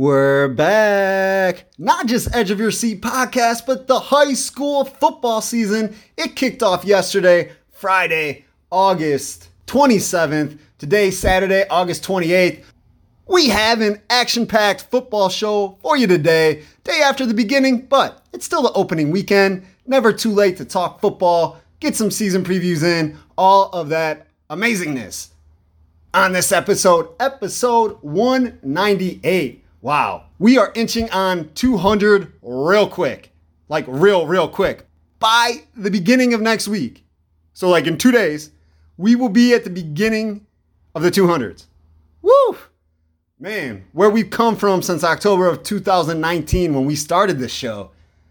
We're back. Not just Edge of Your Seat podcast, but the high school football season. It kicked off yesterday, Friday, August 27th. Today, Saturday, August 28th. We have an action packed football show for you today, day after the beginning, but it's still the opening weekend. Never too late to talk football, get some season previews in, all of that amazingness. On this episode, episode 198 Wow. We are inching on 200 real quick. Like, real, real quick. By the beginning of next week. So, like, in two days, we will be at the beginning of the 200s. Woo! Man, where we've come from since October of 2019 when we started this show.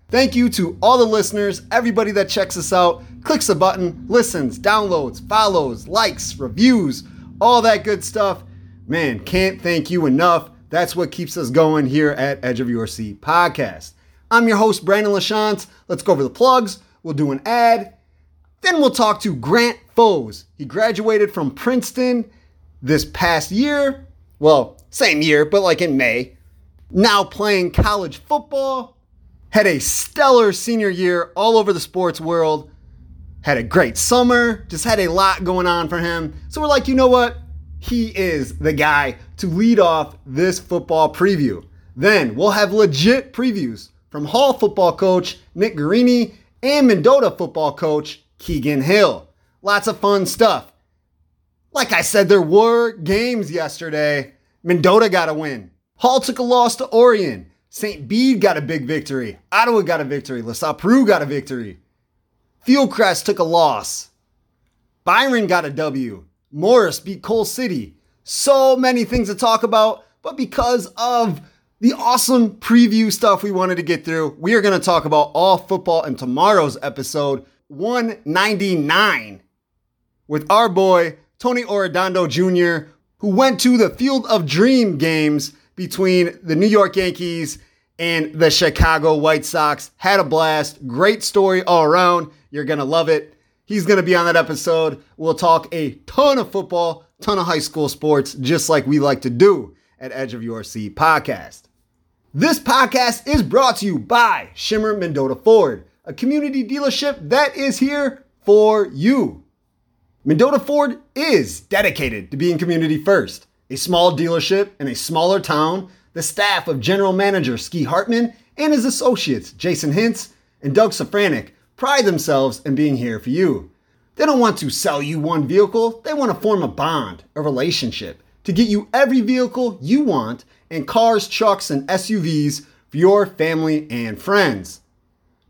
Thank you to all the listeners, everybody that checks us out, clicks a button, listens, downloads, follows, likes, reviews, all that good stuff. Man, can't thank you enough. That's what keeps us going here at Edge of Your Seat podcast. I'm your host, Brandon LaChance. Let's go over the plugs. We'll do an ad. Then we'll talk to Grant Foes. He graduated from Princeton this past year. Well, same year, but like in May. Now playing college football. Had a stellar senior year all over the sports world. Had a great summer. Just had a lot going on for him. So we're like, you know what? he is the guy to lead off this football preview. Then we'll have legit previews from Hall football coach Nick Guarini and Mendota football coach Keegan Hill. Lots of fun stuff. Like I said, there were games yesterday. Mendota got a win. Hall took a loss to Orion. St. Bede got a big victory. Ottawa got a victory. La Salle got a victory. Fieldcrest took a loss. Byron got a W. Morris beat Coal City. So many things to talk about, but because of the awesome preview stuff we wanted to get through, we are going to talk about all football in tomorrow's episode 199 with our boy Tony Arredondo Jr., who went to the Field of Dream games between the New York Yankees and the Chicago White Sox. Had a blast. Great story all around. You're going to love it. He's going to be on that episode. We'll talk a ton of football, ton of high school sports, just like we like to do at Edge of Your Seat podcast. This podcast is brought to you by Shimmer Mendota Ford, a community dealership that is here for you. Mendota Ford is dedicated to being community first. A small dealership in a smaller town, the staff of General Manager Ski Hartman and his associates, Jason Hintz and Doug Safranik, pride themselves in being here for you. They don't want to sell you one vehicle, they want to form a bond, a relationship, to get you every vehicle you want and cars, trucks, and SUVs for your family and friends.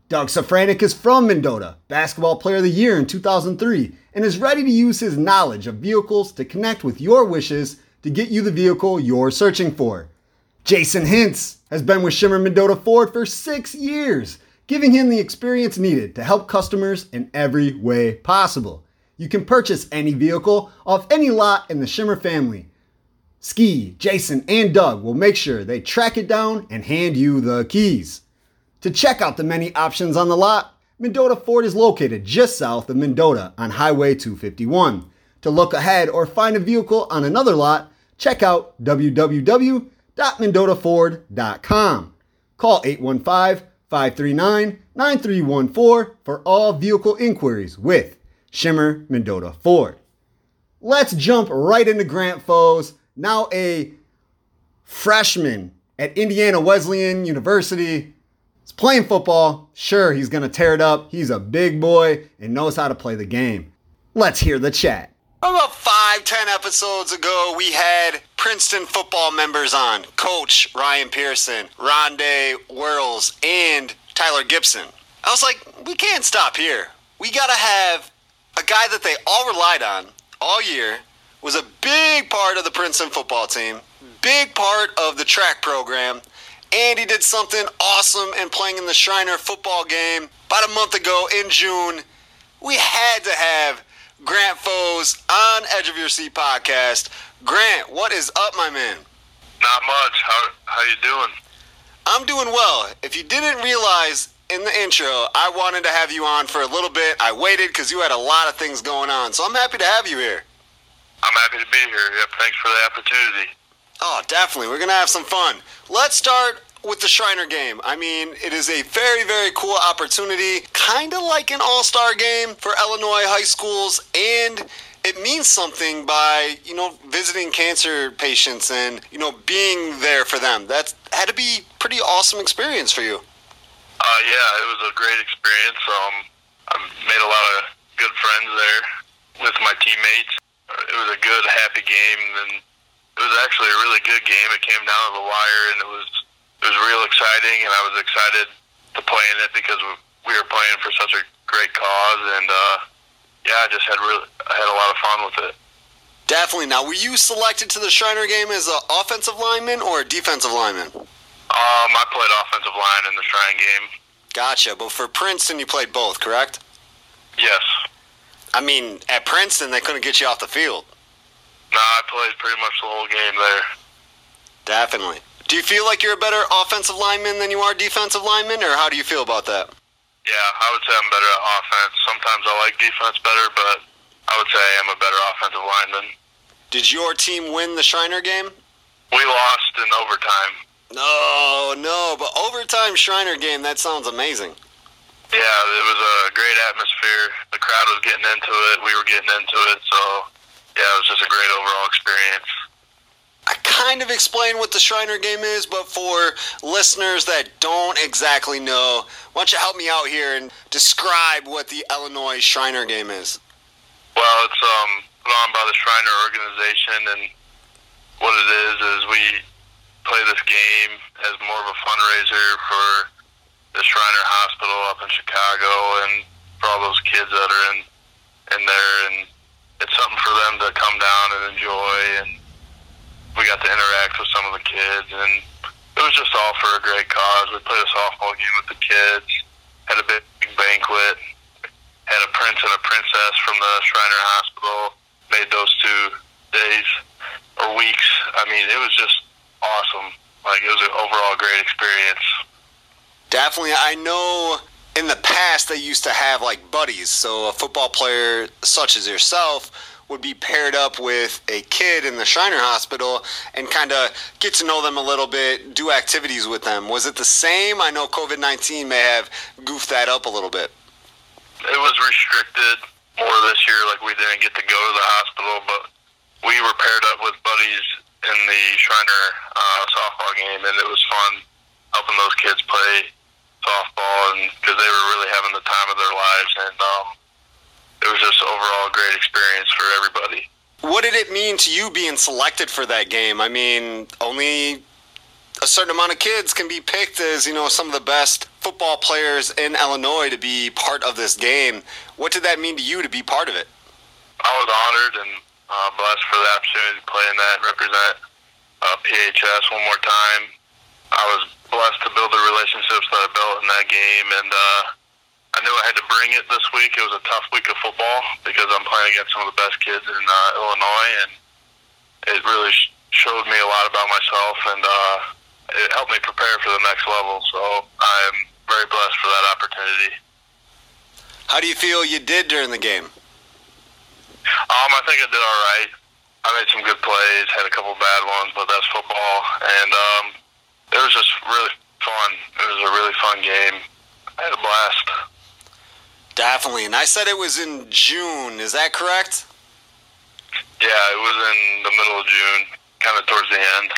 Doug Safranik is from Mendota, Basketball Player of the Year in 2003, and is ready to use his knowledge of vehicles to connect with your wishes to get you the vehicle you're searching for. Jason Hintz has been with Shimmer Mendota Ford for six years giving him the experience needed to help customers in every way possible. You can purchase any vehicle off any lot in the Shimmer family. Ski, Jason, and Doug will make sure they track it down and hand you the keys. To check out the many options on the lot, Mendota Ford is located just south of Mendota on Highway 251. To look ahead or find a vehicle on another lot, check out www.mendotaford.com. Call 815 539 9314 for all vehicle inquiries with Shimmer Mendota Ford. Let's jump right into Grant Foes, now a freshman at Indiana Wesleyan University. He's playing football. Sure, he's going to tear it up. He's a big boy and knows how to play the game. Let's hear the chat. About five, ten episodes ago, we had Princeton football members on Coach Ryan Pearson, Rondé Whirls, and Tyler Gibson. I was like, we can't stop here. We got to have a guy that they all relied on all year, was a big part of the Princeton football team, big part of the track program, and he did something awesome in playing in the Shriner football game about a month ago in June. We had to have Grant Foes on Edge of Your Seat podcast. Grant, what is up, my man? Not much. How how you doing? I'm doing well. If you didn't realize in the intro, I wanted to have you on for a little bit. I waited because you had a lot of things going on, so I'm happy to have you here. I'm happy to be here. Yep, thanks for the opportunity. Oh, definitely. We're going to have some fun. Let's start with the Shriner game. I mean, it is a very, very cool opportunity, kind of like an all star game for Illinois high schools, and it means something by, you know, visiting cancer patients and, you know, being there for them. That's had to be pretty awesome experience for you. Uh, yeah, it was a great experience. Um, I made a lot of good friends there with my teammates. It was a good, happy game, and it was actually a really good game. It came down to the wire, and it was it was real exciting, and I was excited to play in it because we were playing for such a great cause, and uh, yeah, I just had really I had a lot of fun with it. Definitely. Now, were you selected to the Shriner game as an offensive lineman or a defensive lineman? Um, I played offensive line in the Shrine game. Gotcha. But for Princeton, you played both, correct? Yes. I mean, at Princeton, they couldn't get you off the field. No, I played pretty much the whole game there. Definitely. Do you feel like you're a better offensive lineman than you are defensive lineman, or how do you feel about that? Yeah, I would say I'm better at offense. Sometimes I like defense better, but I would say I am a better offensive lineman. Did your team win the Shriner game? We lost in overtime. No, no, but overtime Shriner game, that sounds amazing. Yeah, it was a great atmosphere. The crowd was getting into it. We were getting into it. So, yeah, it was just a great overall experience. I kind of explained what the Shriner game is, but for listeners that don't exactly know, why don't you help me out here and describe what the Illinois Shriner game is? Well, it's um, put on by the Shriner organization, and what it is is we play this game as more of a fundraiser for the Shriner Hospital up in Chicago, and for all those kids that are in in there, and it's something for them to come down and enjoy and we got to interact with some of the kids, and it was just all for a great cause. We played a softball game with the kids, had a big banquet, had a prince and a princess from the Shriner Hospital. Made those two days or weeks. I mean, it was just awesome. Like it was an overall great experience. Definitely, I know in the past they used to have like buddies. So a football player such as yourself would be paired up with a kid in the Shriner Hospital and kind of get to know them a little bit, do activities with them. Was it the same? I know COVID 19 may have goofed that up a little bit. It was restricted more this year, like we didn't get to go to the hospital, but we were paired up with buddies in the Shriner uh, softball game, and it was fun helping those kids play softball, and because they were really having the time of their lives, and um, it was just overall a great experience for everybody. What did it mean to you being selected for that game? I mean, only a certain amount of kids can be picked as, you know, some of the best football players in Illinois to be part of this game. What did that mean to you to be part of it? I was honored and uh, blessed for the opportunity to play in that, and represent uh, PHS one more time. I was blessed to build the relationships that I built in that game, and uh, I knew I had to bring it this week. It was a tough week of football because I'm playing against some of the best kids in uh, Illinois, and it really sh- showed me a lot about myself, and uh, it helped me prepare for the next level. So I'm very blessed for that opportunity. How do you feel you did during the game? Um, I think I did all right. I made some good plays, had a couple bad ones, but that's football, and um, it was just really fun. It was a really fun game. I had a blast. Definitely. And I said it was in June. Is that correct? Yeah, it was in the middle of June, kind of towards the end.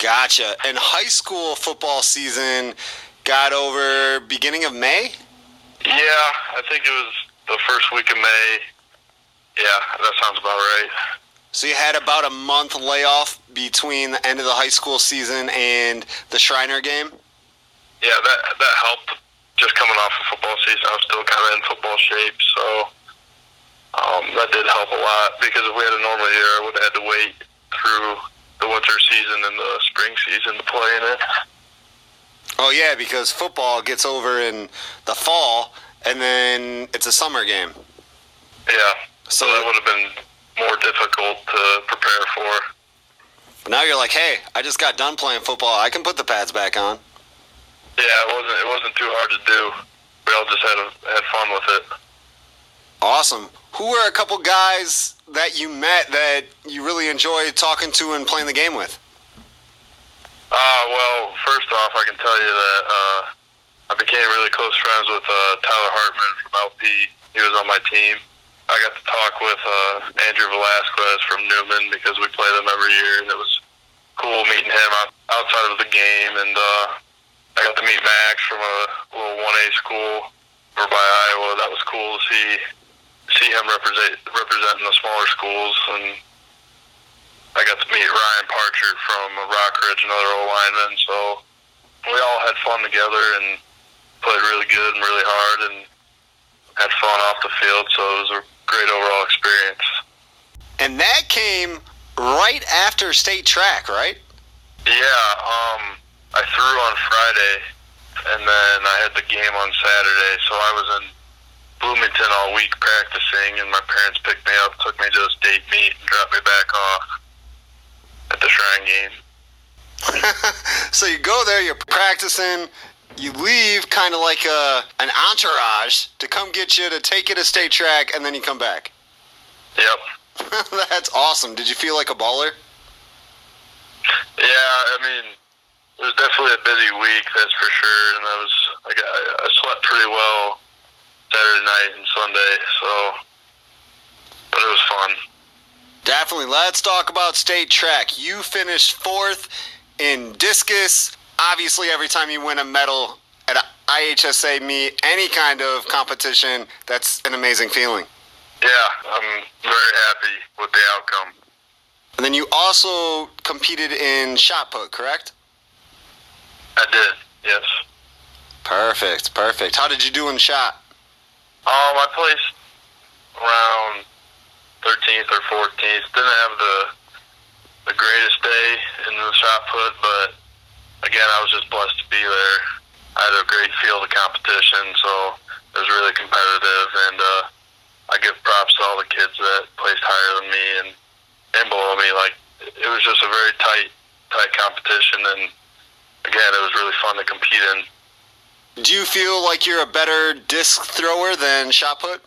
Gotcha. And high school football season got over beginning of May? Yeah, I think it was the first week of May. Yeah, that sounds about right. So you had about a month layoff between the end of the high school season and the Shriner game? Yeah, that that helped just coming off of football season, I was still kind of in football shape, so um, that did help a lot. Because if we had a normal year, I would have had to wait through the winter season and the spring season to play in it. Oh yeah, because football gets over in the fall, and then it's a summer game. Yeah, so, so that would have been more difficult to prepare for. But now you're like, hey, I just got done playing football. I can put the pads back on. Yeah, it wasn't it wasn't too hard to do. We all just had a, had fun with it. Awesome. Who were a couple guys that you met that you really enjoyed talking to and playing the game with? Uh, well, first off, I can tell you that uh, I became really close friends with uh, Tyler Hartman from LP. He was on my team. I got to talk with uh, Andrew Velasquez from Newman because we play them every year, and it was cool meeting him outside of the game. And uh, I got to meet Max from a little 1A school over by Iowa. That was cool to see see him represent representing the smaller schools and I got to meet Ryan Parcher from Rockridge, another old lineman. So we all had fun together and played really good and really hard and had fun off the field. So it was a great overall experience. And that came right after state track, right? Yeah. Um, I threw on Friday, and then I had the game on Saturday. So I was in Bloomington all week practicing, and my parents picked me up, took me to a state meet, and dropped me back off at the Shrine game. so you go there, you're practicing, you leave kind of like a an entourage to come get you to take you to state track, and then you come back. Yep. That's awesome. Did you feel like a baller? Yeah, I mean, it was definitely a busy week, that's for sure, and I was I, I slept pretty well Saturday night and Sunday, so but it was fun. Definitely. Let's talk about state track. You finished fourth in discus. Obviously, every time you win a medal at an IHSA meet, any kind of competition, that's an amazing feeling. Yeah, I'm very happy with the outcome. And then you also competed in shot put, correct? I did, yes. Perfect, perfect. How did you do in shot? Um, I placed around 13th or 14th. Didn't have the the greatest day in the shot put, but again, I was just blessed to be there. I had a great field of competition, so it was really competitive, and uh, I give props to all the kids that placed higher than me and and below me. Like it was just a very tight tight competition, and again, it was really fun to compete in. Do you feel like you're a better disc thrower than shot put?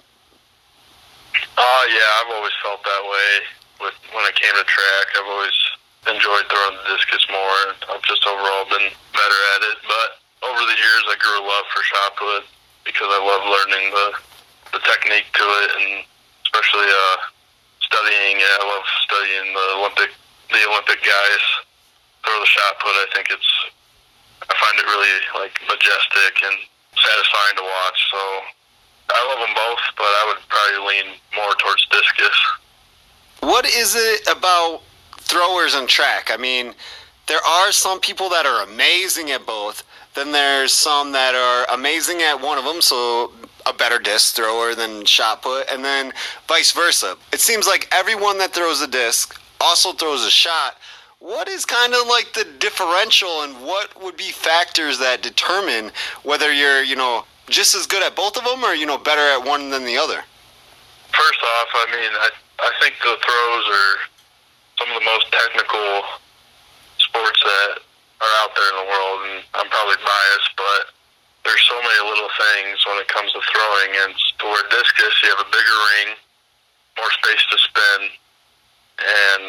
Uh, yeah, I've always felt that way. With when it came to track, I've always enjoyed throwing the discus more. I've just overall been better at it. But over the years, I grew a love for shot put because I love learning the the technique to it, and especially uh, studying. Yeah, I love studying the Olympic the Olympic guys throw the shot put. I think it's I find it really like majestic and satisfying to watch. So I love them both, but I would probably lean more towards discus. What is it about throwers and track? I mean, there are some people that are amazing at both. Then there's some that are amazing at one of them, so a better disc thrower than shot put, and then vice versa. It seems like everyone that throws a disc also throws a shot. What is kind of like the differential, and what would be factors that determine whether you're, you know, just as good at both of them, or you know, better at one than the other? First off, I mean, I I think the throws are some of the most technical sports that are out there in the world, and I'm probably biased, but there's so many little things when it comes to throwing. And to where discus, you have a bigger ring, more space to spin, and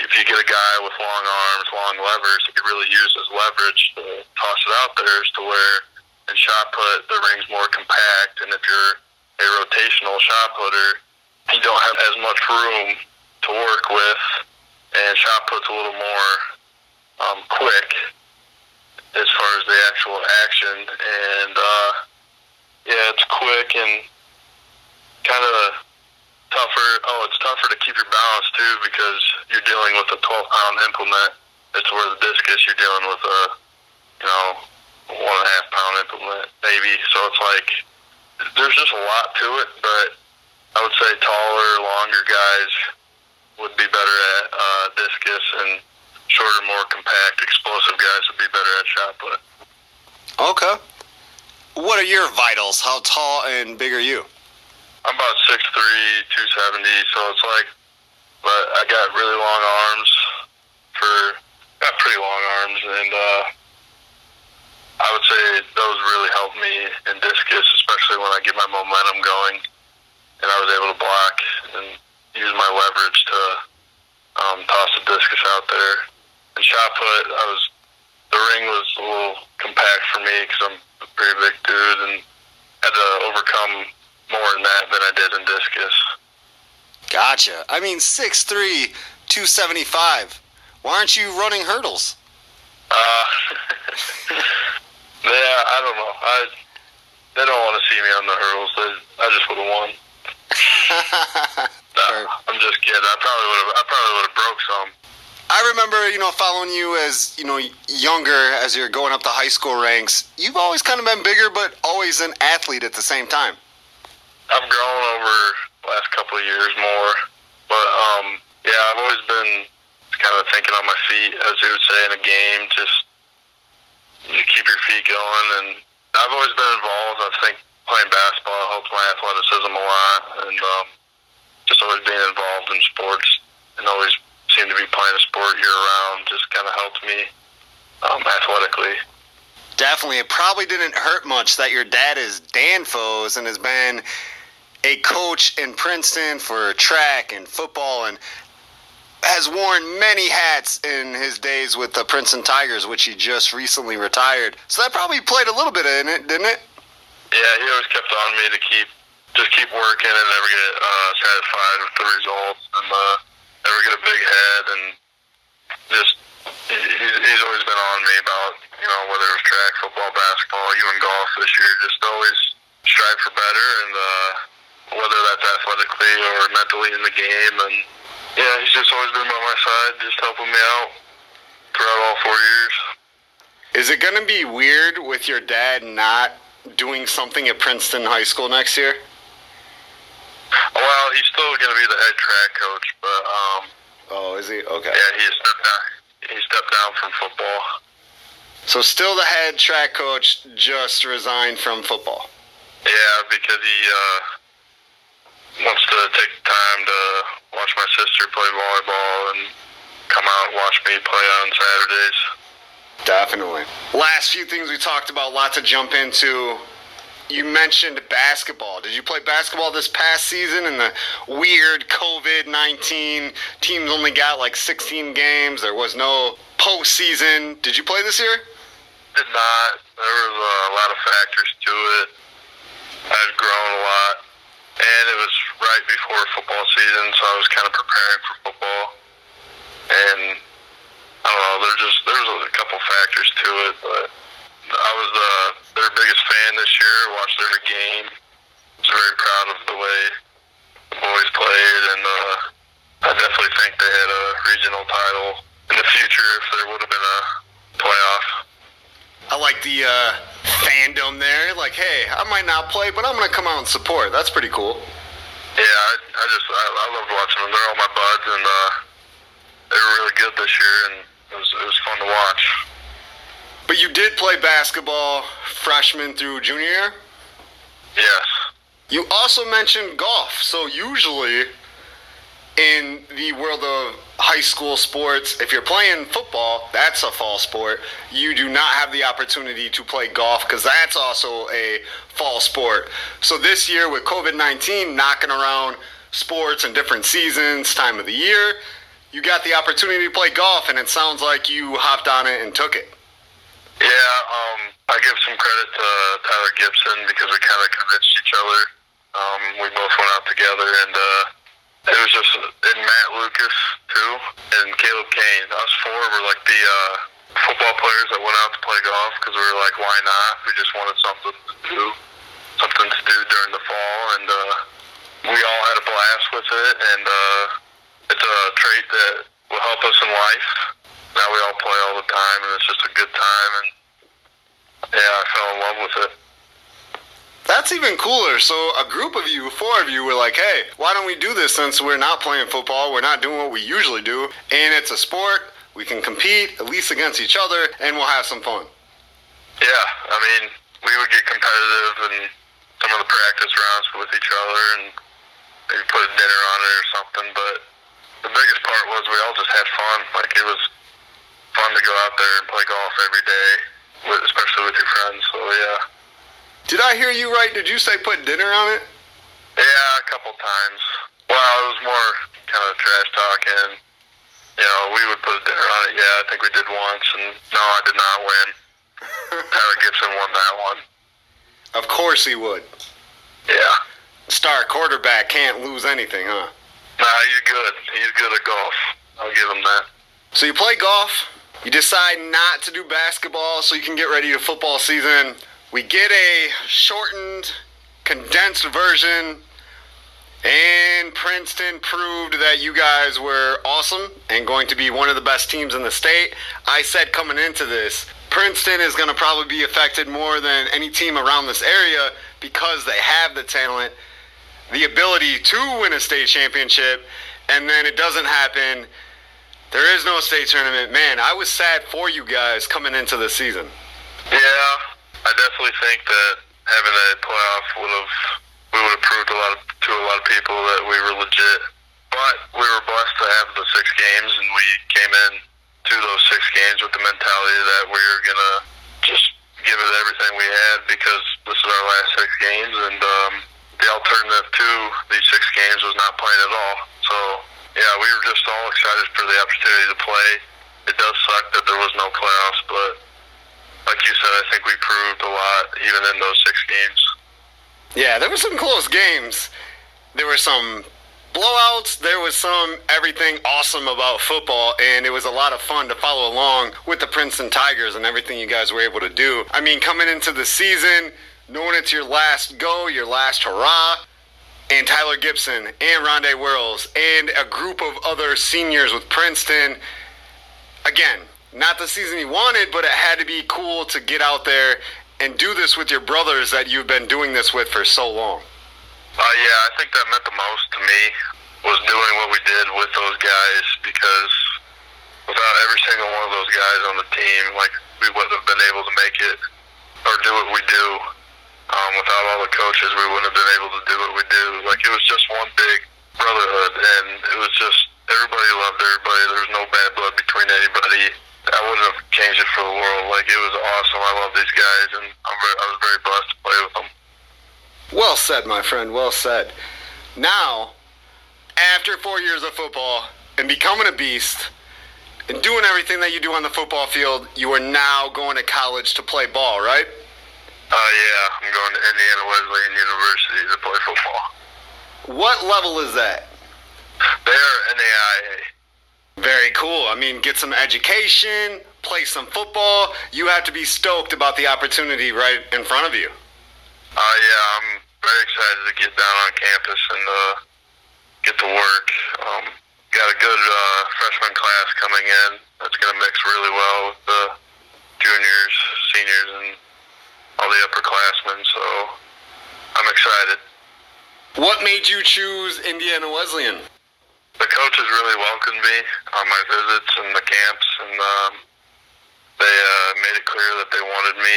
if you get a guy with long arms, long levers, he could really use his leverage to toss it out there. As to where in shot put, the ring's more compact, and if you're a rotational shot putter, you don't have as much room to work with, and shot put's a little more um, quick as far as the actual action, and uh, yeah, it's quick and kind of tougher. Oh, it's tougher to keep your balance too because you're dealing with a 12 pound implement. It's where the discus you're dealing with a you know one and a half pound implement maybe. So it's like there's just a lot to it, but I would say taller, longer guys would be better at uh, discus, and shorter, more compact, explosive guys would be better at shot put. Okay. What are your vitals? How tall and big are you? I'm about 6'3", 270, so it's like, but I got really long arms for, got pretty long arms, and uh, I would say those really helped me in discus, especially when I get my momentum going, and I was able to block and use my leverage to um, toss the discus out there. And shot put, I was the ring was a little compact for me because I'm a pretty big dude and had to overcome more in that than I did in discus. Gotcha. I mean, 6'3", 275. Why aren't you running hurdles? Uh, yeah, I don't know. I they don't want to see me on the hurdles. They, I just would have won. no, I'm just kidding. I probably would have. I probably would have broke some. I remember, you know, following you as you know younger, as you're going up the high school ranks. You've always kind of been bigger, but always an athlete at the same time. I've grown over the last couple of years more, but um, yeah, I've always been kind of thinking on my feet, as you would say in a game. Just you keep your feet going, and I've always been involved. I think playing basketball helps my athleticism a lot, and um, just always being involved in sports and always seem to be playing a sport year round just kind of helped me um, athletically. Definitely. It probably didn't hurt much that your dad is Dan Foes and has been a coach in Princeton for track and football and has worn many hats in his days with the Princeton Tigers, which he just recently retired. So that probably played a little bit in it, didn't it? Yeah, he always kept on me to keep just keep working and never get uh, satisfied with the results and uh, never get a big head and just he's, he's always been on me about you know whether it was track, football, basketball, even golf this year. Just always strive for better and uh, whether that's athletically or mentally in the game and yeah, he's just always been by my side, just helping me out throughout all four years. Is it going to be weird with your dad not doing something at Princeton High School next year? Well, he's still going to be the head track coach, but um. Oh, is he? Okay. Yeah, he stepped down. He stepped down from football. So still the head track coach, just resigned from football. Yeah, because he uh, wants to take time to watch my sister play volleyball and come out and watch me play on Saturdays. Definitely. Last few things we talked about, lot to jump into. You mentioned basketball. Did you play basketball this past season in the weird COVID 19? Teams only got like 16 games. There was no postseason. Did you play this year? Did not. There was a lot of factors to it. I've grown a lot and it was right before football season, so I was kind of preparing for football. And I don't know, there's just there's a couple factors to it, but I was uh, their biggest fan this year. Watched every game. Was very proud of the way the boys played, and uh, I definitely think they had a regional title in the future if there would have been a playoff. I like the uh, fandom there. Like, hey, I might not play, but I'm gonna come out and support. That's pretty cool. Yeah, I, I just I, I love watching them. They're all my buds, and uh, they were really good this year, and it was it was fun to watch. But you did play basketball freshman through junior year. Yes. You also mentioned golf. So usually in the world of high school sports, if you're playing football, that's a fall sport. You do not have the opportunity to play golf because that's also a fall sport. So this year, with COVID 19 knocking around sports and different seasons, time of the year, you got the opportunity to play golf, and it sounds like you hopped on it and took it. Yeah, um, I give some credit to Tyler Gibson because we kind of convinced each other. Um, we both went out together and. Uh, it was just and Matt Lucas too, and Caleb Kane. Us four were like the uh, football players that went out to play golf because we were like, why not? We just wanted something to do, something to do during the fall, and uh, we all had a blast with it. And uh, it's a trait that will help us in life. Now we all play all the time, and it's just a good time. And yeah, I fell in love with it. That's even cooler. So a group of you, four of you, were like, "Hey, why don't we do this? Since we're not playing football, we're not doing what we usually do, and it's a sport. We can compete at least against each other, and we'll have some fun." Yeah, I mean, we would get competitive in some of the practice rounds with each other, and maybe put a dinner on it or something. But the biggest part was we all just had fun. Like it was fun to go out there and play golf every day, especially with your friends. So yeah. Did I hear you right? Did you say put dinner on it? Yeah, a couple times. Well, it was more kind of trash talking. You know, we would put dinner on it. Yeah, I think we did once, and no, I did not win. Tyler Gibson won that one. Of course he would. Yeah. Star quarterback can't lose anything, huh? Nah, he's good. He's good at golf. I'll give him that. So you play golf. You decide not to do basketball so you can get ready to football season. We get a shortened, condensed version. And Princeton proved that you guys were awesome and going to be one of the best teams in the state. I said coming into this, Princeton is going to probably be affected more than any team around this area because they have the talent, the ability to win a state championship, and then it doesn't happen. There is no state tournament. Man, I was sad for you guys coming into the season. Yeah, I definitely think that having a playoff would have we would have proved a lot of, to a lot of people that we were legit. But we were blessed to have the six games, and we came in to those six games with the mentality that we were gonna just give it everything we had because this is our last six games, and um, the alternative to these six games was not playing at all. So yeah, we were just all excited for the opportunity to play. It does suck that there was no playoffs, but like you said, I think we proved a lot even in those six games. Yeah, there were some close games. There were some blowouts. There was some everything awesome about football, and it was a lot of fun to follow along with the Princeton Tigers and everything you guys were able to do. I mean, coming into the season, knowing it's your last go, your last hurrah, and Tyler Gibson and Rondé Whirls and a group of other seniors with Princeton. Again, not the season he wanted, but it had to be cool to get out there and do this with your brothers that you've been doing this with for so long? Uh, yeah, I think that meant the most to me was doing what we did with those guys because without every single one of those guys on the team, like we wouldn't have been able to make it or do what we do. Um, without all the coaches, we wouldn't have been able to do what we do. Like it was just one big brotherhood, and it was just everybody loved everybody. There was no bad blood between anybody. I wouldn't have changed it for the world. Like it was awesome. I love these guys, and I'm very, I was very blessed to play with them. Well said, my friend. Well said. Now, after four years of football and becoming a beast and doing everything that you do on the football field, you are now going to college to play ball, right? Uh, yeah, I'm going to Indiana Wesleyan University to play football. What level is that? They are NAIA. Very cool. I mean, get some education, play some football. You have to be stoked about the opportunity right in front of you. Uh, yeah, I'm very excited to get down on campus and uh, get to work. Um, got a good uh, freshman class coming in that's going to mix really well with the juniors, seniors, and all the upperclassmen. So I'm excited. What made you choose Indiana Wesleyan? The coaches really welcomed me on my visits and the camps, and um, they uh, made it clear that they wanted me.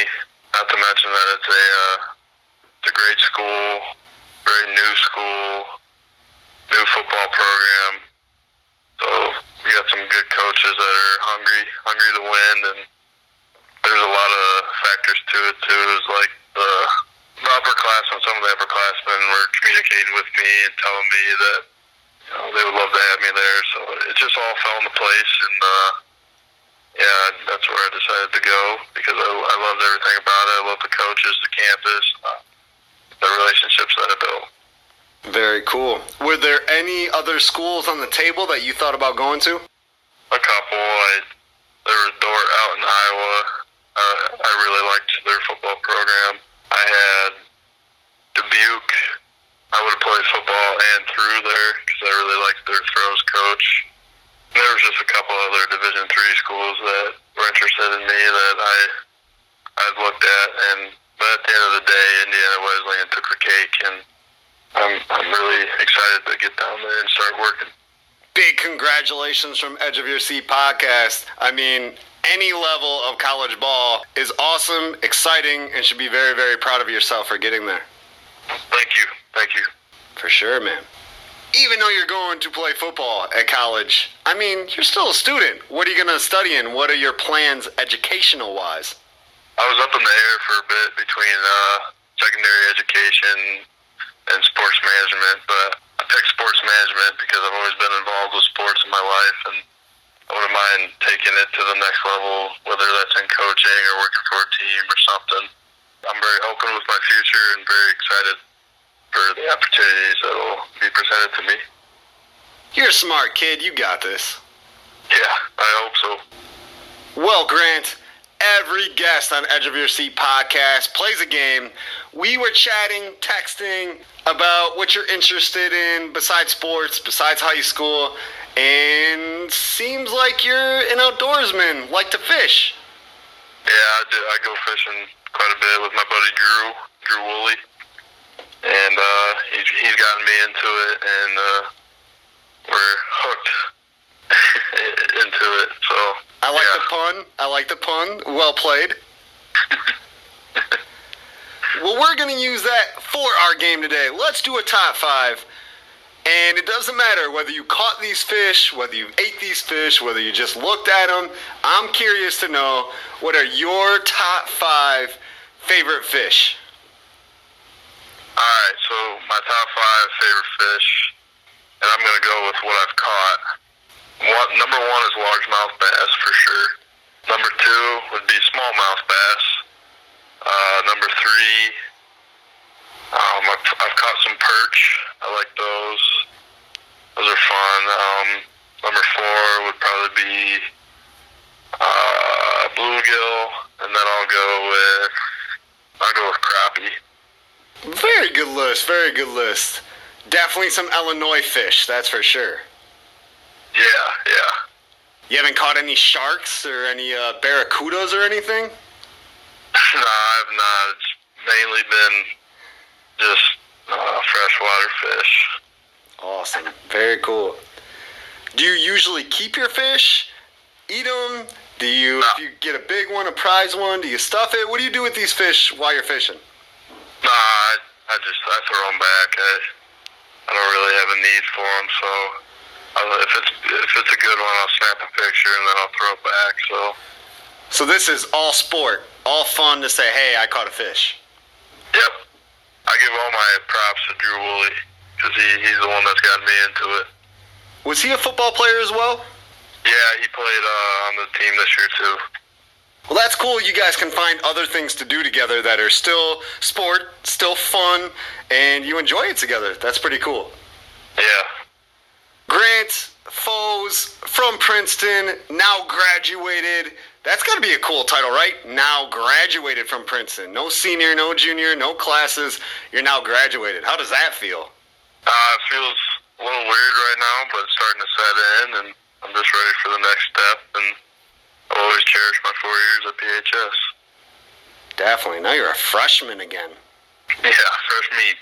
Not to mention that it's a uh, it's a great school, very new school, new football program. So we got some good coaches that are hungry, hungry to win, and there's a lot of factors to it too. Is like the, the upperclassmen, some of the upperclassmen were communicating with me and telling me that you know, they would love to have me there. So it just all fell into place, and uh, yeah, that's where I decided to go because I, I loved everything about it. I love the coaches, the campus, uh, the relationships that I built. Very cool. Were there any other schools on the table that you thought about going to? A couple. I, there was Dordt out in Iowa. Uh, I really liked their football program. I had Dubuque I would have played football and through there because I really liked their throws coach. And there was just a couple other Division three schools that were interested in me that I I looked at, and but at the end of the day, Indiana Wesleyan took the cake, and I'm I'm really excited to get down there and start working. Big congratulations from Edge of Your Seat podcast. I mean, any level of college ball is awesome, exciting, and should be very, very proud of yourself for getting there. Thank you. Thank you. For sure, man. Even though you're going to play football at college, I mean, you're still a student. What are you going to study in? What are your plans educational wise? I was up in the air for a bit between uh, secondary education and sports management, but I picked sports management because I've always been involved with sports in my life, and I wouldn't mind taking it to the next level, whether that's in coaching or working for a team or something. I'm very open with my future and very excited for the opportunities that will be presented to me. You're a smart kid. You got this. Yeah, I hope so. Well, Grant, every guest on Edge of Your Seat podcast plays a game. We were chatting, texting about what you're interested in besides sports, besides high school, and seems like you're an outdoorsman, like to fish. Yeah, I do. I go fishing quite a bit with my buddy Drew, Drew Woolley, and uh, he's he's gotten me into it, and uh, we're hooked into it. So I like yeah. the pun. I like the pun. Well played. well, we're going to use that for our game today. Let's do a top five. And it doesn't matter whether you caught these fish, whether you ate these fish, whether you just looked at them. I'm curious to know what are your top five favorite fish? All right, so my top five favorite fish, and I'm going to go with what I've caught. Number one is largemouth bass for sure. Number two would be smallmouth bass. Uh, number three, um, I've, I've caught some perch. I like those. Those are fun. Um, number four would probably be uh, bluegill, and then I'll go with I'll go with crappie. Very good list. Very good list. Definitely some Illinois fish. That's for sure. Yeah, yeah. You haven't caught any sharks or any uh, barracudas or anything? No, I've not. It's mainly been just uh, freshwater fish. Awesome. Very cool. Do you usually keep your fish? Eat them? Do you, no. if you get a big one, a prize one, do you stuff it? What do you do with these fish while you're fishing? I, I just I throw them back. I, I don't really have a need for them, so if it's if it's a good one, I'll snap a picture and then I'll throw it back. So. So this is all sport, all fun to say, hey, I caught a fish. Yep. I give all my props to Drew Woolley because he, he's the one that's gotten me into it. Was he a football player as well? Yeah, he played uh, on the team this year too. Well, that's cool. You guys can find other things to do together that are still sport, still fun, and you enjoy it together. That's pretty cool. Yeah. Grant Foes from Princeton, now graduated. That's got to be a cool title, right? Now graduated from Princeton. No senior, no junior, no classes. You're now graduated. How does that feel? Uh, it feels a little weird right now, but it's starting to set in, and I'm just ready for the next step, and I'll always cherish my four years at PHS. Definitely. Now you're a freshman again. Yeah, fresh meat.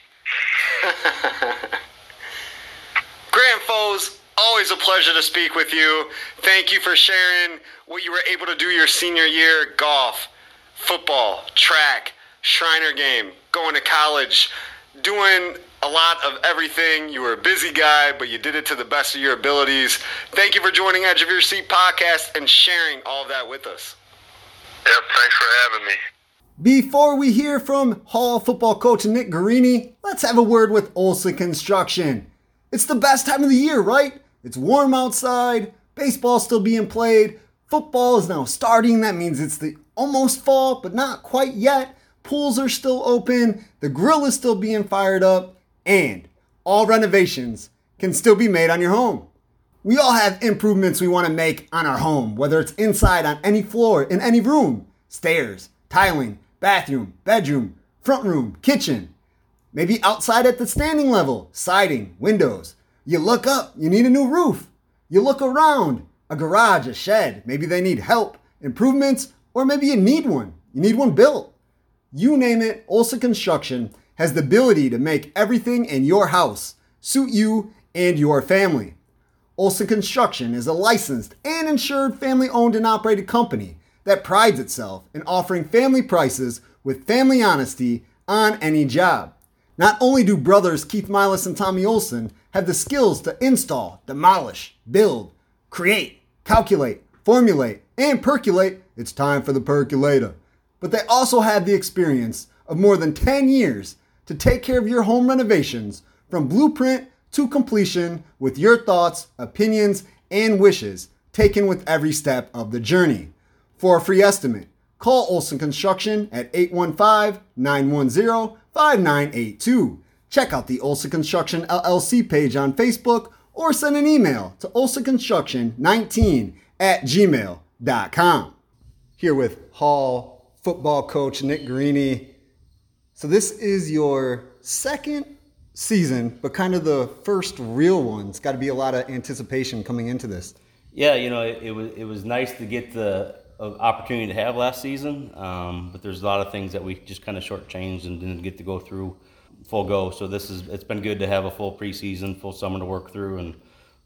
Grant Foes, always a pleasure to speak with you. Thank you for sharing what you were able to do your senior year golf, football, track, Shriner game, going to college, doing a lot of everything. You were a busy guy, but you did it to the best of your abilities. Thank you for joining Edge of Your Seat podcast and sharing all of that with us. Yep, thanks for having me. Before we hear from Hall football coach Nick Guarini, let's have a word with Olson Construction. It's the best time of the year, right? It's warm outside, baseball's still being played, football is now starting. That means it's the almost fall, but not quite yet. Pools are still open, the grill is still being fired up, and all renovations can still be made on your home. We all have improvements we want to make on our home, whether it's inside on any floor, in any room, stairs, tiling, bathroom, bedroom, front room, kitchen. Maybe outside at the standing level, siding, windows. You look up, you need a new roof. You look around, a garage, a shed. Maybe they need help, improvements, or maybe you need one. You need one built. You name it, Olson Construction has the ability to make everything in your house suit you and your family. Olson Construction is a licensed and insured family owned and operated company that prides itself in offering family prices with family honesty on any job. Not only do brothers Keith Milas and Tommy Olson have the skills to install, demolish, build, create, calculate, formulate, and percolate, it's time for the percolator. But they also have the experience of more than 10 years to take care of your home renovations from blueprint to completion with your thoughts, opinions, and wishes taken with every step of the journey. For a free estimate, call Olson Construction at 815 910 5982. Check out the Olson Construction LLC page on Facebook or send an email to olsonconstruction19 at gmail.com. Here with Hall football coach Nick Guarini. So, this is your second season, but kind of the first real one. It's got to be a lot of anticipation coming into this. Yeah, you know, it, it was it was nice to get the uh, opportunity to have last season, um, but there's a lot of things that we just kind of shortchanged and didn't get to go through full go. So this is it's been good to have a full preseason, full summer to work through, and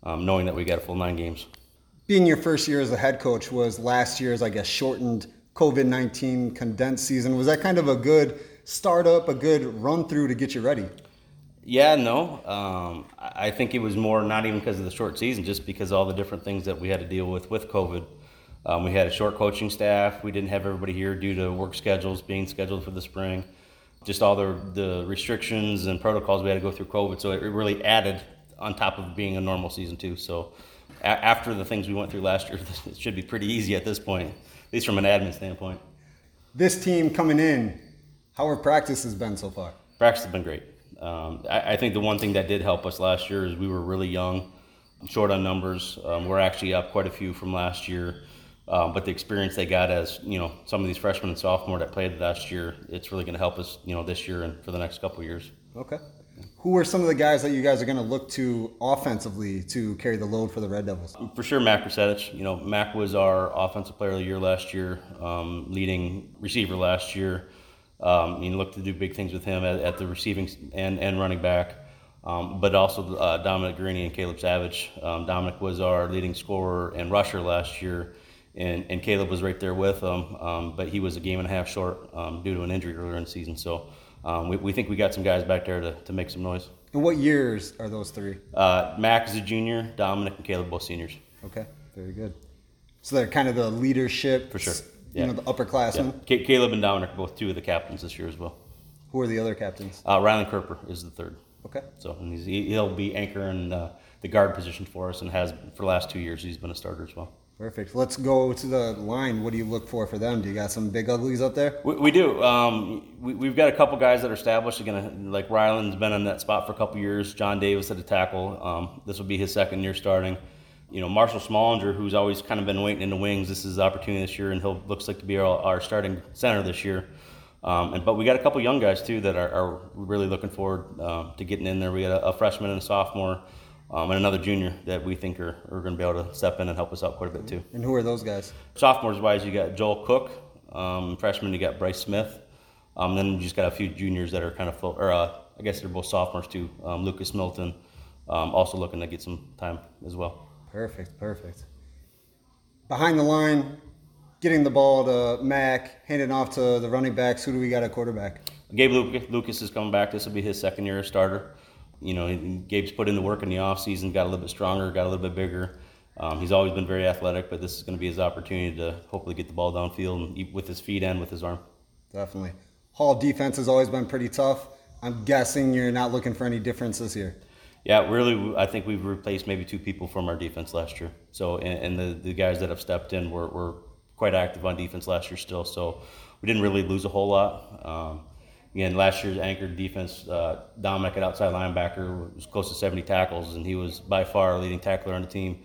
um, knowing that we got a full nine games. Being your first year as a head coach was last year's, I guess, shortened COVID nineteen condensed season. Was that kind of a good startup, a good run through to get you ready? Yeah, no. Um, I think it was more not even because of the short season, just because all the different things that we had to deal with with COVID. Um, we had a short coaching staff. We didn't have everybody here due to work schedules being scheduled for the spring. Just all the the restrictions and protocols we had to go through COVID. So it really added on top of being a normal season too. So a- after the things we went through last year, it should be pretty easy at this point, at least from an admin standpoint. This team coming in, how have practices been so far? Practice has been great. Um, I, I, think the one thing that did help us last year is we were really young, short on numbers. Um, we're actually up quite a few from last year, um, but the experience they got as you know some of these freshmen and sophomore that played last year, it's really going to help us you know this year and for the next couple years. Okay. Who are some of the guys that you guys are going to look to offensively to carry the load for the Red Devils? For sure, Mac Rusetich. You know, Mac was our offensive player of the year last year, um, leading receiver last year. Um, you look to do big things with him at, at the receiving and, and running back, um, but also uh, Dominic Guarini and Caleb Savage. Um, Dominic was our leading scorer and rusher last year, and, and Caleb was right there with him, um, but he was a game and a half short um, due to an injury earlier in the season. So um, we, we think we got some guys back there to, to make some noise. And what years are those three? Uh, Mac is a junior, Dominic and Caleb both seniors. Okay, very good. So they're kind of the leadership For sure you know, the upperclassmen. Yeah. Caleb and Dominic are both two of the captains this year as well. Who are the other captains? Uh, Rylan Kerper is the third. Okay. So and he'll be anchoring uh, the guard position for us and has for the last two years. He's been a starter as well. Perfect. Let's go to the line. What do you look for for them? Do you got some big uglies up there? We, we do. Um, we, have got a couple guys that are established. Again, like Rylan's been in that spot for a couple years. John Davis at the tackle. Um, this will be his second year starting you know, Marshall Smallinger, who's always kind of been waiting in the wings, this is the opportunity this year, and he'll looks like to be our, our starting center this year. Um, and but we got a couple young guys too that are, are really looking forward um, to getting in there. We got a, a freshman and a sophomore, um, and another junior that we think are, are going to be able to step in and help us out quite a bit too. And who are those guys? Sophomores wise, you got Joel Cook. Um, freshman, you got Bryce Smith. Um, then you just got a few juniors that are kind of full, or uh, I guess they're both sophomores too. Um, Lucas Milton, also looking to get some time as well. Perfect, perfect. Behind the line, getting the ball to Mac, handing off to the running backs. Who do we got at quarterback? Gabe Lucas is coming back. This will be his second year as starter. You know, Gabe's put in the work in the offseason, got a little bit stronger, got a little bit bigger. Um, he's always been very athletic, but this is going to be his opportunity to hopefully get the ball downfield and with his feet and with his arm. Definitely. Hall defense has always been pretty tough. I'm guessing you're not looking for any difference this year. Yeah, really, I think we've replaced maybe two people from our defense last year. So, and, and the, the guys that have stepped in were, were quite active on defense last year still. So, we didn't really lose a whole lot. Um, again, last year's anchored defense, uh, Dominic at outside linebacker was close to 70 tackles, and he was by far our leading tackler on the team.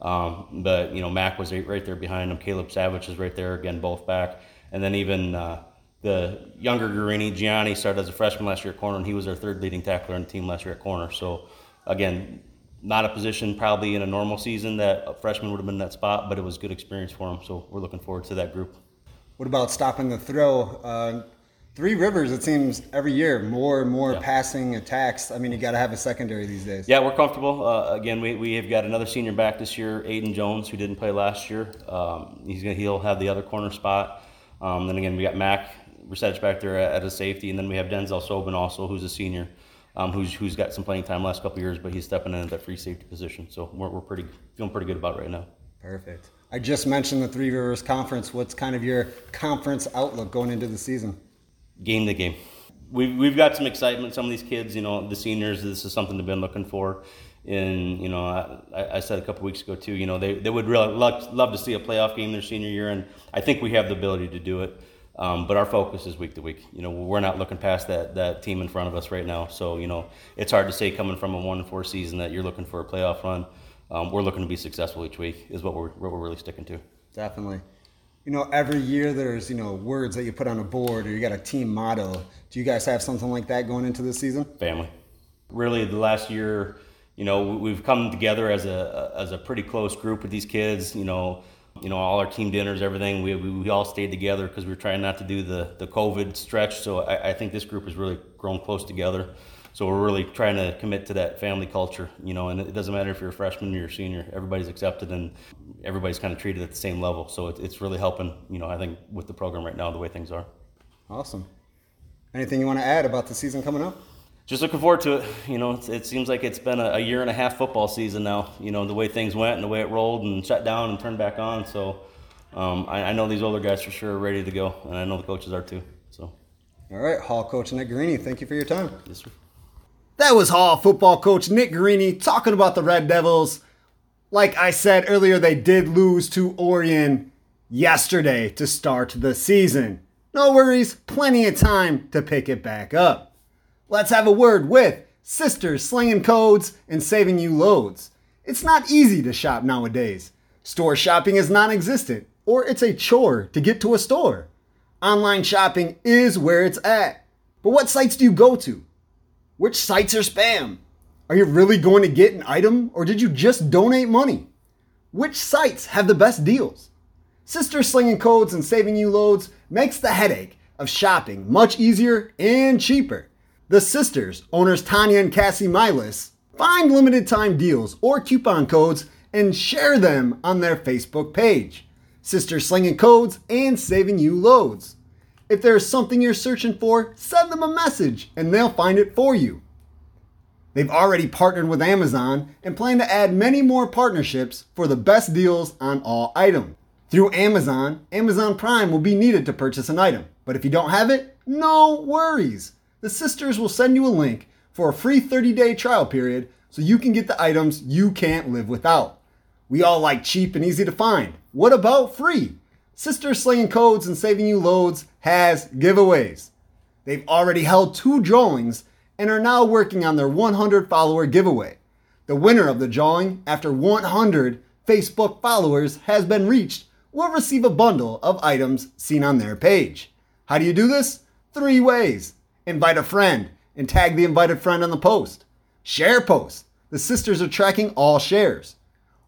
Um, but you know, Mac was right there behind him. Caleb Savage is right there again, both back, and then even uh, the younger Guarini, Gianni, started as a freshman last year at corner, and he was our third leading tackler on the team last year at corner. So again, not a position probably in a normal season that a freshman would have been in that spot, but it was good experience for him. So we're looking forward to that group. What about stopping the throw? Uh, Three Rivers, it seems every year more and more yeah. passing attacks. I mean, you got to have a secondary these days. Yeah, we're comfortable. Uh, again, we, we have got another senior back this year, Aiden Jones, who didn't play last year. Um, he's gonna he'll have the other corner spot. Um, then again, we got Mac Resetch back there at, at a safety, and then we have Denzel Sobin also, who's a senior um, who's who's got some playing time last couple years, but he's stepping in at that free safety position. So we're, we're pretty feeling pretty good about it right now. Perfect. I just mentioned the Three Rivers Conference. What's kind of your conference outlook going into the season? Game to game. we've we've got some excitement. Some of these kids, you know, the seniors, this is something they've been looking for. And you know, I, I said a couple weeks ago too. You know, they, they would really love, love to see a playoff game their senior year, and I think we have the ability to do it. Um, but our focus is week to week. You know, we're not looking past that that team in front of us right now. So you know, it's hard to say coming from a one and four season that you're looking for a playoff run. Um, we're looking to be successful each week. Is what we're what we're really sticking to. Definitely. You know, every year there's you know words that you put on a board, or you got a team motto. Do you guys have something like that going into this season? Family. Really, the last year, you know, we've come together as a as a pretty close group with these kids. You know you know, all our team dinners, everything. We, we, we all stayed together because we were trying not to do the, the COVID stretch. So I, I think this group has really grown close together. So we're really trying to commit to that family culture, you know, and it doesn't matter if you're a freshman or you're a senior, everybody's accepted and everybody's kind of treated at the same level. So it, it's really helping, you know, I think with the program right now, the way things are. Awesome. Anything you want to add about the season coming up? Just looking forward to it. You know, it seems like it's been a, a, year and a half football season now. You know, the way things went and the way it rolled and shut down and turned back on. So um, I, I, know these older guys for sure are ready to go, and I know the coaches are too. So. All right, Hall coach Nick Guarini, thank you for your time. Yes, sir. That was Hall football coach Nick Guarini talking about the Red Devils. Like I said earlier, they did lose to Orion yesterday to start the season. No worries, plenty of time to pick it back up. Let's have a word with Sisters Slinging Codes and Saving You Loads. It's not easy to shop nowadays. Store shopping is non existent, or it's a chore to get to a store. Online shopping is where it's at. But what sites do you go to? Which sites are spam? Are you really going to get an item, or did you just donate money? Which sites have the best deals? Sister Slinging Codes and Saving You Loads makes the headache of shopping much easier and cheaper. The sisters, owners Tanya and Cassie Milas, find limited time deals or coupon codes and share them on their Facebook page. Sisters slinging codes and saving you loads. If there's something you're searching for, send them a message and they'll find it for you. They've already partnered with Amazon and plan to add many more partnerships for the best deals on all items. Through Amazon, Amazon Prime will be needed to purchase an item, but if you don't have it, no worries the sisters will send you a link for a free 30 day trial period so you can get the items you can't live without. We all like cheap and easy to find. What about free? Sisters Slinging Codes and Saving You Loads has giveaways. They've already held two drawings and are now working on their 100 follower giveaway. The winner of the drawing, after 100 Facebook followers has been reached, will receive a bundle of items seen on their page. How do you do this? Three ways invite a friend, and tag the invited friend on the post. Share post. The sisters are tracking all shares.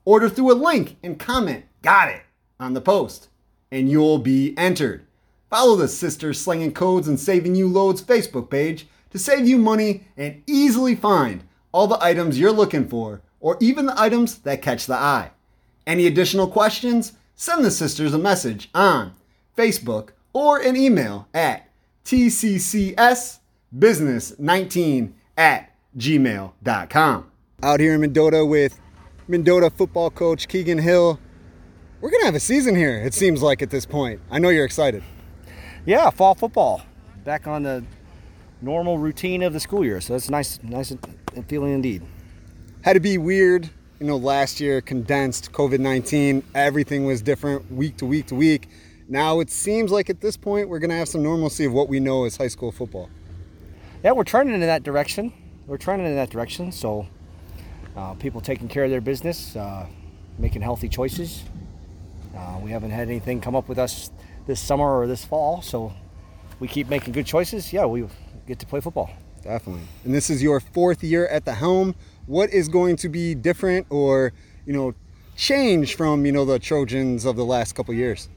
Order through a link and comment, got it, on the post, and you'll be entered. Follow the Sisters Slinging Codes and Saving You Loads Facebook page to save you money and easily find all the items you're looking for, or even the items that catch the eye. Any additional questions? Send the sisters a message on Facebook or an email at tccsbusiness19 at gmail.com. Out here in Mendota with Mendota football coach Keegan Hill. We're going to have a season here, it seems like at this point. I know you're excited. Yeah, fall football. Back on the normal routine of the school year. So that's nice, nice feeling indeed. Had to be weird. You know, last year condensed COVID 19, everything was different week to week to week. Now it seems like at this point we're going to have some normalcy of what we know as high school football. Yeah, we're trending in that direction. We're trending in that direction. So uh, people taking care of their business, uh, making healthy choices. Uh, we haven't had anything come up with us this summer or this fall, so we keep making good choices. Yeah, we get to play football. Definitely. And this is your fourth year at the helm. What is going to be different or, you know, change from, you know, the Trojans of the last couple years?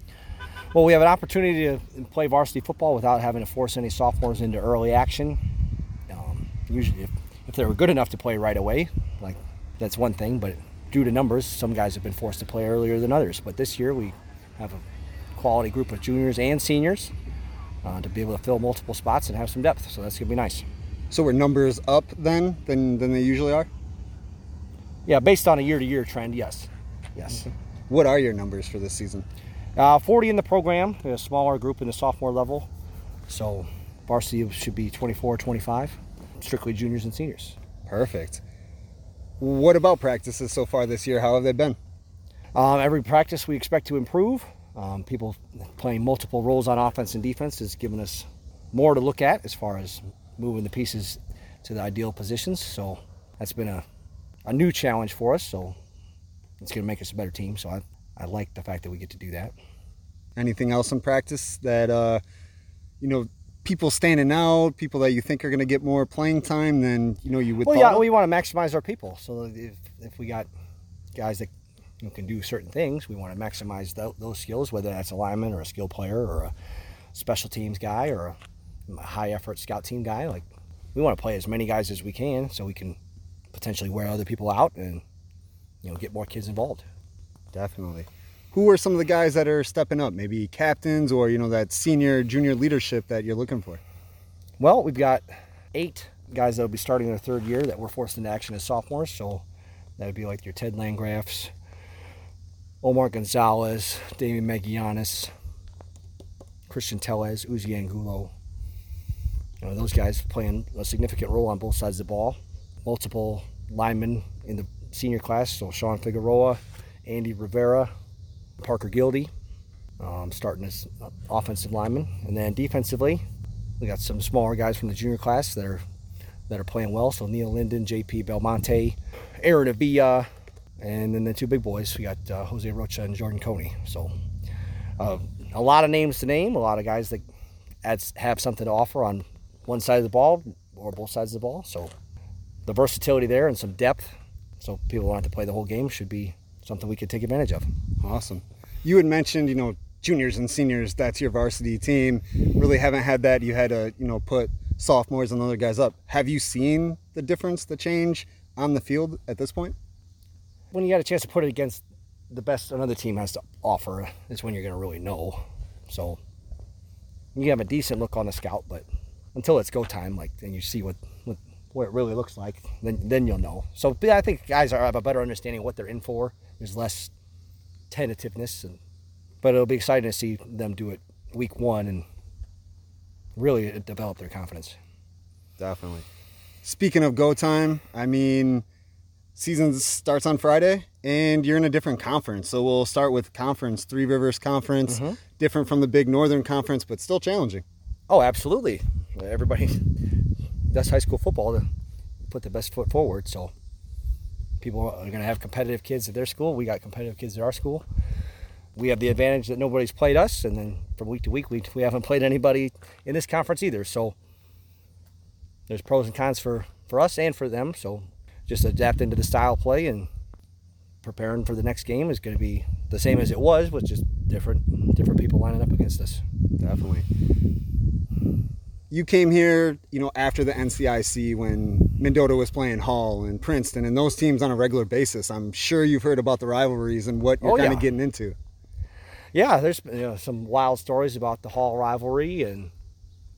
Well, we have an opportunity to play varsity football without having to force any sophomores into early action. Um, usually, if, if they were good enough to play right away, like that's one thing, but due to numbers, some guys have been forced to play earlier than others. But this year, we have a quality group of juniors and seniors uh, to be able to fill multiple spots and have some depth. So that's gonna be nice. So we're numbers up then than than they usually are. Yeah, based on a year-to-year trend, yes, yes. What are your numbers for this season? Uh, 40 in the program, a smaller group in the sophomore level. So varsity should be 24, 25, strictly juniors and seniors. Perfect. What about practices so far this year? How have they been? Um, every practice we expect to improve. Um, people playing multiple roles on offense and defense has given us more to look at as far as moving the pieces to the ideal positions. So that's been a, a new challenge for us. So it's going to make us a better team. So I, I like the fact that we get to do that. Anything else in practice that, uh, you know, people standing out, people that you think are going to get more playing time than, you know, you would Well, yeah, of? we want to maximize our people. So if, if we got guys that you know, can do certain things, we want to maximize tho- those skills, whether that's a lineman or a skill player or a special teams guy or a, a high effort scout team guy. Like we want to play as many guys as we can so we can potentially wear other people out and you know get more kids involved. Definitely. Who are some of the guys that are stepping up? Maybe captains or, you know, that senior, junior leadership that you're looking for? Well, we've got eight guys that will be starting their third year that were forced into action as sophomores. So that would be like your Ted Landgrafs, Omar Gonzalez, Damian Magianis, Christian Tellez, Uzi Angulo. You know, those guys playing a significant role on both sides of the ball. Multiple linemen in the senior class, so Sean Figueroa, Andy Rivera, Parker Gildy, um, starting as offensive lineman, and then defensively, we got some smaller guys from the junior class that are that are playing well. So Neil Linden, JP Belmonte, Aaron Avilla, and then the two big boys. We got uh, Jose Rocha and Jordan Coney. So uh, a lot of names to name. A lot of guys that adds, have something to offer on one side of the ball or both sides of the ball. So the versatility there and some depth. So people want to play the whole game should be something we could take advantage of. Awesome. You had mentioned, you know, juniors and seniors, that's your varsity team. Really haven't had that. You had to, you know, put sophomores and other guys up. Have you seen the difference, the change on the field at this point? when you got a chance to put it against the best another team has to offer, is when you're going to really know. So you have a decent look on the scout, but until it's go time, like then you see what what, it really looks like, then then you'll know. So yeah, I think guys are, have a better understanding of what they're in for. There's less tentativeness, and but it'll be exciting to see them do it week one and really develop their confidence. Definitely. Speaking of go time, I mean, season starts on Friday and you're in a different conference. So we'll start with conference, Three Rivers Conference, mm-hmm. different from the big Northern Conference, but still challenging. Oh, absolutely. Everybody does high school football to put the best foot forward. So people are going to have competitive kids at their school. We got competitive kids at our school. We have the advantage that nobody's played us, and then from week to week, we, we haven't played anybody in this conference either. So there's pros and cons for, for us and for them. So just adapting to the style play and preparing for the next game is going to be the same as it was, with just different different people lining up against us. Definitely. You came here, you know, after the NCIC when Mendota was playing Hall and Princeton and those teams on a regular basis. I'm sure you've heard about the rivalries and what you're Oh, kind of yeah. getting into. yeah, there's you know, some wild stories about the Hall rivalry and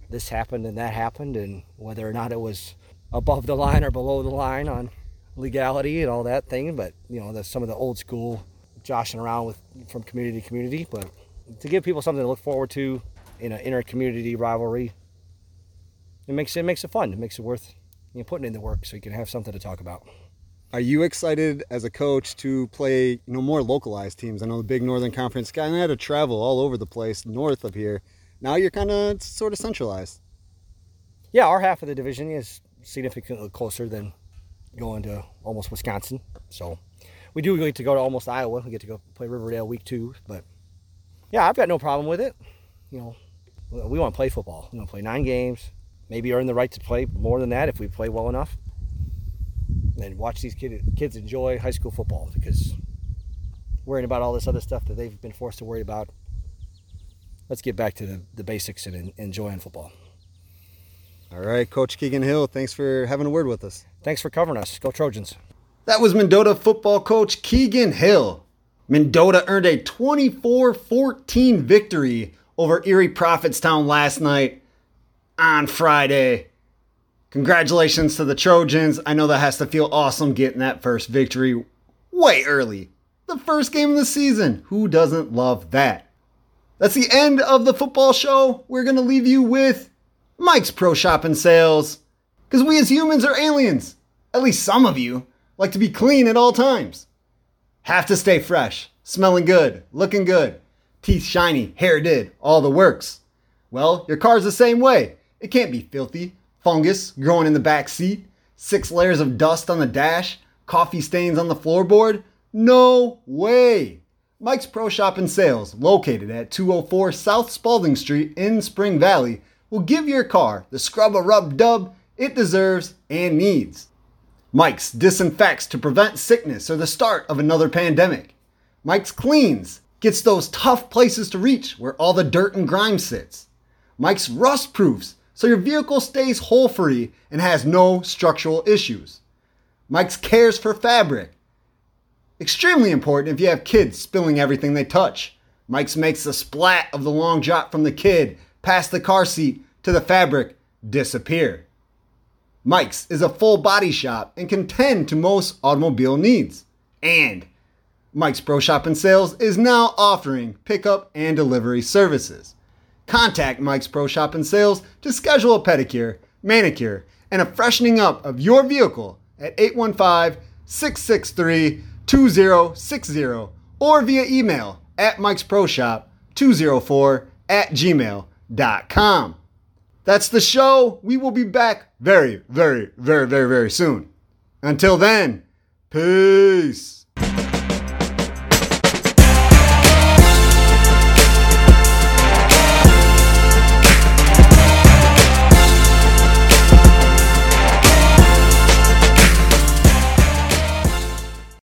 this happened and that happened and whether or not it was above the line or below the line on legality and all that thing. But you know, that's some of the old school joshing around with from community to community. But to give people something to look forward to in an inter community rivalry, it makes it makes it fun. It makes it worth you know, putting in the work so you can have something to talk about. Are you excited as a coach to play, you know, more localized teams? I know the big Northern Conference kind of had to travel all over the place north of here. Now you're kind of sort of centralized. Yeah, our half of the division is significantly closer than going to almost Wisconsin. So we do get to go to almost Iowa. We get to go play Riverdale week two. But yeah, I've got no problem with it. You know, we want to play football. We want to play nine games, maybe earn the right to play more than that if we play well enough. And watch these kid, kids enjoy high school football because worrying about all this other stuff that they've been forced to worry about. Let's get back to the, the basics and en- enjoying football. All right, Coach Keegan Hill, thanks for having a word with us. Thanks for covering us. Go Trojans. That was Mendota football coach Keegan Hill. Mendota earned a 24 14 victory over Erie Prophetstown last night on Friday. Congratulations to the Trojans. I know that has to feel awesome getting that first victory way early. The first game of the season. Who doesn't love that? That's the end of the football show. We're going to leave you with Mike's Pro Shop and Sales. Because we as humans are aliens. At least some of you like to be clean at all times. Have to stay fresh, smelling good, looking good, teeth shiny, hair did, all the works. Well, your car's the same way. It can't be filthy, fungus growing in the back seat, six layers of dust on the dash, coffee stains on the floorboard. No way. Mike's Pro Shop and Sales, located at 204 South Spalding Street in Spring Valley, will give your car the scrub a rub dub it deserves and needs. Mike's disinfects to prevent sickness or the start of another pandemic. Mike's cleans gets those tough places to reach where all the dirt and grime sits. Mike's rust proofs so your vehicle stays hole free and has no structural issues. Mike's cares for fabric. Extremely important if you have kids spilling everything they touch. Mike's makes the splat of the long drop from the kid past the car seat to the fabric disappear. Mike's is a full body shop and can tend to most automobile needs. And Mike's Pro Shop and Sales is now offering pickup and delivery services. Contact Mike's Pro Shop and Sales to schedule a pedicure, manicure, and a freshening up of your vehicle at 815 663 2060 or via email at Mike's Pro Shop 204 at gmail.com. That's the show. We will be back very, very, very, very, very soon. Until then, peace.